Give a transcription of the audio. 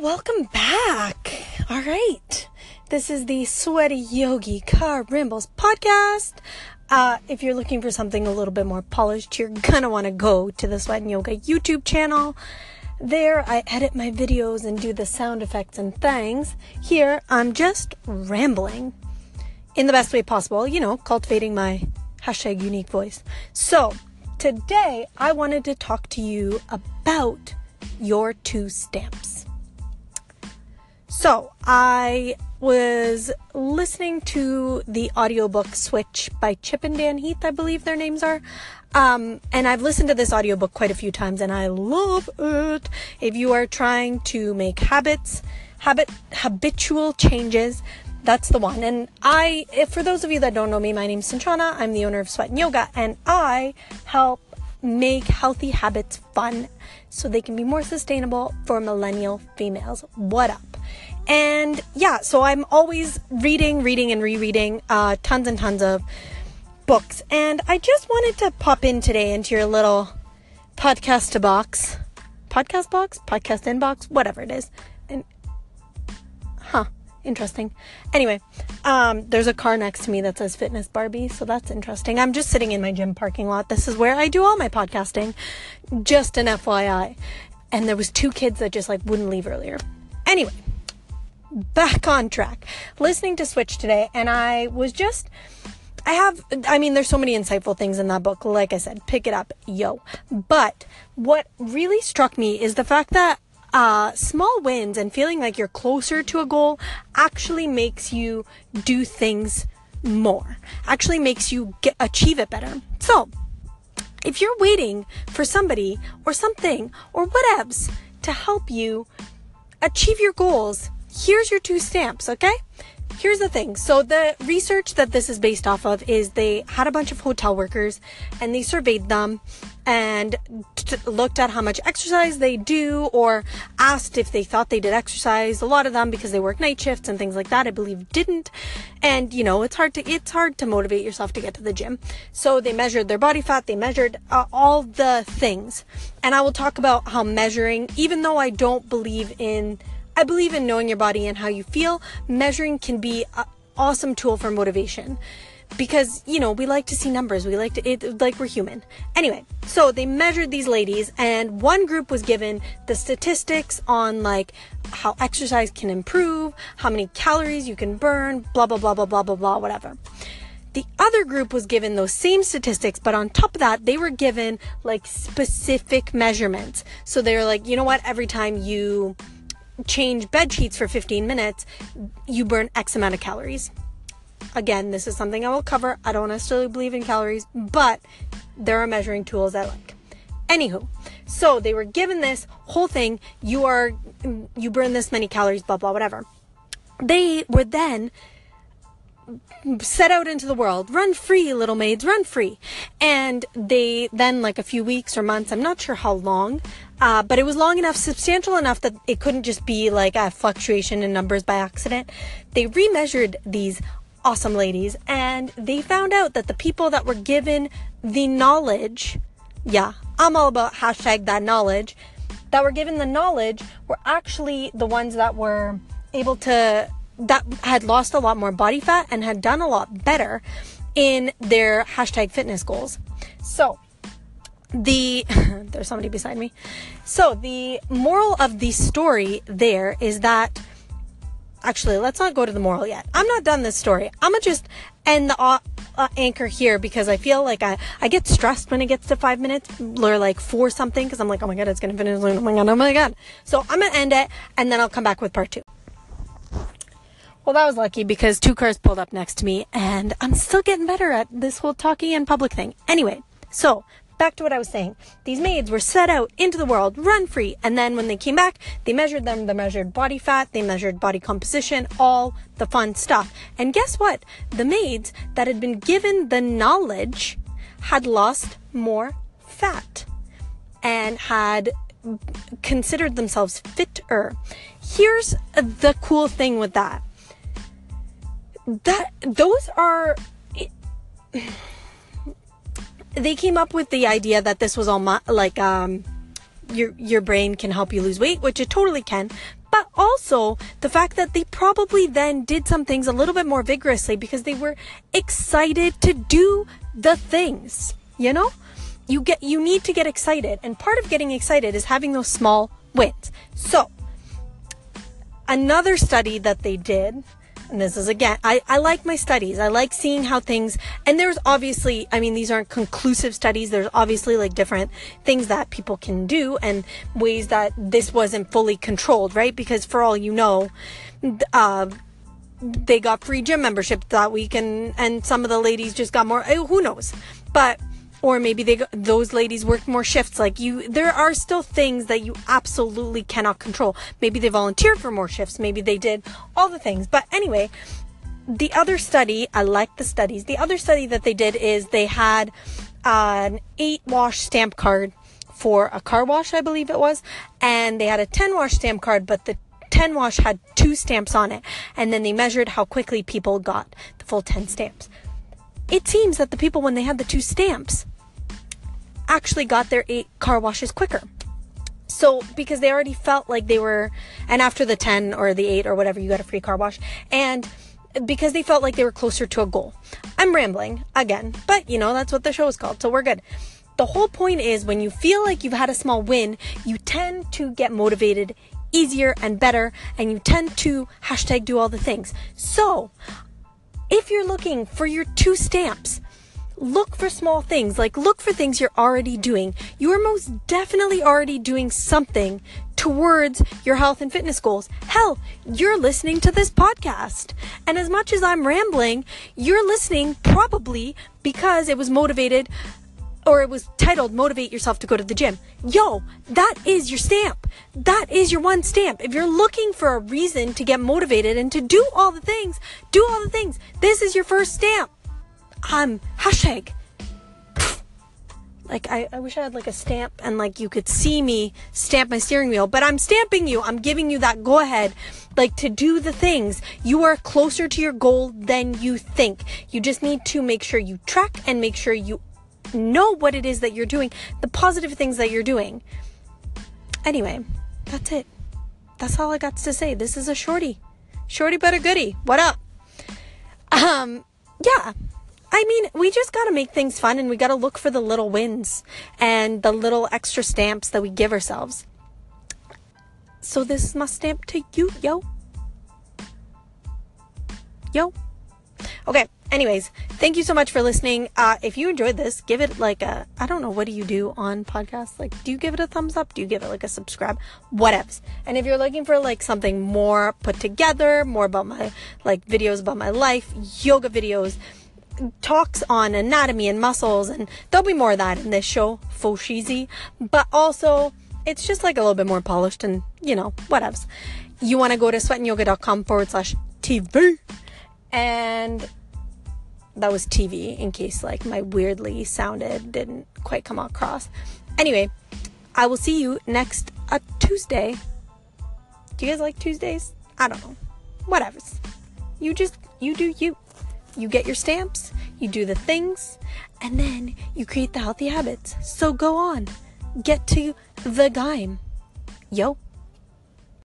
welcome back. All right. This is the Sweaty Yogi Car Rambles podcast. Uh, if you're looking for something a little bit more polished, you're gonna want to go to the Sweat and Yoga YouTube channel. There, I edit my videos and do the sound effects and things. Here, I'm just rambling in the best way possible, you know, cultivating my hashtag unique voice. So, today I wanted to talk to you about your two stamps. So, I was listening to the audiobook Switch by Chip and Dan Heath, I believe their names are. Um, and I've listened to this audiobook quite a few times and I love it. If you are trying to make habits, habit, habitual changes, that's the one. And I, for those of you that don't know me, my name's Sanchana. I'm the owner of Sweat and Yoga and I help make healthy habits fun so they can be more sustainable for millennial females. What up? And yeah, so I'm always reading, reading, and rereading uh, tons and tons of books. And I just wanted to pop in today into your little podcast box, podcast box, podcast inbox, whatever it is. And huh, interesting. Anyway, um, there's a car next to me that says Fitness Barbie, so that's interesting. I'm just sitting in my gym parking lot. This is where I do all my podcasting. Just an FYI. And there was two kids that just like wouldn't leave earlier. Anyway, back on track. Listening to Switch today, and I was just. I have, I mean, there's so many insightful things in that book. Like I said, pick it up, yo. But what really struck me is the fact that uh, small wins and feeling like you're closer to a goal actually makes you do things more, actually makes you get, achieve it better. So, if you're waiting for somebody or something or whatevs to help you achieve your goals, here's your two stamps, okay? Here's the thing. So the research that this is based off of is they had a bunch of hotel workers and they surveyed them and t- looked at how much exercise they do or asked if they thought they did exercise. A lot of them because they work night shifts and things like that, I believe didn't. And you know, it's hard to it's hard to motivate yourself to get to the gym. So they measured their body fat, they measured uh, all the things. And I will talk about how measuring even though I don't believe in I believe in knowing your body and how you feel. Measuring can be an awesome tool for motivation because you know we like to see numbers. We like to it like we're human. Anyway so they measured these ladies and one group was given the statistics on like how exercise can improve how many calories you can burn blah blah blah blah blah blah blah whatever. The other group was given those same statistics but on top of that they were given like specific measurements. So they were like you know what? Every time you change bed sheets for 15 minutes, you burn X amount of calories. Again, this is something I will cover. I don't necessarily believe in calories, but there are measuring tools I like. Anywho, so they were given this whole thing. You are, you burn this many calories, blah, blah, whatever. They were then set out into the world. Run free, little maids, run free. And they then, like a few weeks or months, I'm not sure how long, uh, but it was long enough, substantial enough that it couldn't just be like a fluctuation in numbers by accident. They remeasured these awesome ladies and they found out that the people that were given the knowledge, yeah, I'm all about hashtag that knowledge, that were given the knowledge were actually the ones that were able to that had lost a lot more body fat and had done a lot better in their hashtag fitness goals. So, the there's somebody beside me. So, the moral of the story there is that actually, let's not go to the moral yet. I'm not done this story. I'm gonna just end the uh, anchor here because I feel like I, I get stressed when it gets to five minutes or like four something because I'm like, oh my god, it's gonna finish. Oh my god, oh my god. So I'm gonna end it and then I'll come back with part two. Well, that was lucky because two cars pulled up next to me and I'm still getting better at this whole talking in public thing. Anyway, so back to what I was saying. These maids were set out into the world, run free, and then when they came back, they measured them, they measured body fat, they measured body composition, all the fun stuff. And guess what? The maids that had been given the knowledge had lost more fat and had considered themselves fitter. Here's the cool thing with that that those are they came up with the idea that this was all my, like um your your brain can help you lose weight which it totally can but also the fact that they probably then did some things a little bit more vigorously because they were excited to do the things, you know? You get you need to get excited and part of getting excited is having those small wins. So, another study that they did and this is again, I, I like my studies. I like seeing how things, and there's obviously, I mean, these aren't conclusive studies. There's obviously like different things that people can do and ways that this wasn't fully controlled, right? Because for all you know, uh, they got free gym membership that week and, and some of the ladies just got more, who knows? But or maybe they those ladies work more shifts. Like you there are still things that you absolutely cannot control. Maybe they volunteered for more shifts. Maybe they did all the things. But anyway the other study i like the studies. The other study that they did is they had an eight wash stamp card for a car wash i believe it was. And they had a 10 wash stamp card but the 10 wash had two stamps on it. And then they measured how quickly people got the full 10 stamps. It seems that the people when they had the two stamps actually got their eight car washes quicker. So, because they already felt like they were, and after the 10 or the 8 or whatever, you got a free car wash, and because they felt like they were closer to a goal. I'm rambling again, but you know, that's what the show is called, so we're good. The whole point is when you feel like you've had a small win, you tend to get motivated easier and better, and you tend to hashtag do all the things. So, if you're looking for your two stamps, look for small things, like look for things you're already doing. You are most definitely already doing something towards your health and fitness goals. Hell, you're listening to this podcast. And as much as I'm rambling, you're listening probably because it was motivated or it was titled Motivate Yourself to Go to the Gym. Yo, that is your stamp. That is your one stamp. If you're looking for a reason to get motivated and to do all the things, do all the things. This is your first stamp um, hashtag. Like, I, I wish I had like a stamp and like you could see me stamp my steering wheel, but I'm stamping you. I'm giving you that go ahead, like to do the things. You are closer to your goal than you think. You just need to make sure you track and make sure you know what it is that you're doing, the positive things that you're doing. Anyway, that's it. That's all I got to say. This is a shorty. Shorty but a goody. What up? Um, yeah. I mean, we just got to make things fun and we got to look for the little wins and the little extra stamps that we give ourselves. So this is my stamp to you, yo. Yo. Okay, anyways, thank you so much for listening. Uh, if you enjoyed this, give it like a, I don't know, what do you do on podcasts? Like, do you give it a thumbs up? Do you give it like a subscribe? Whatevs. And if you're looking for like something more put together, more about my, like videos about my life, yoga videos, talks on anatomy and muscles, and there'll be more of that in this show, cheesy, but also it's just like a little bit more polished and, you know, whatevs. You want to go to sweatandyoga.com forward slash TV, and that was TV in case like my weirdly sounded didn't quite come across. Anyway, I will see you next uh, Tuesday. Do you guys like Tuesdays? I don't know. Whatevs. You just, you do you you get your stamps, you do the things, and then you create the healthy habits. So go on, get to the game. Yo.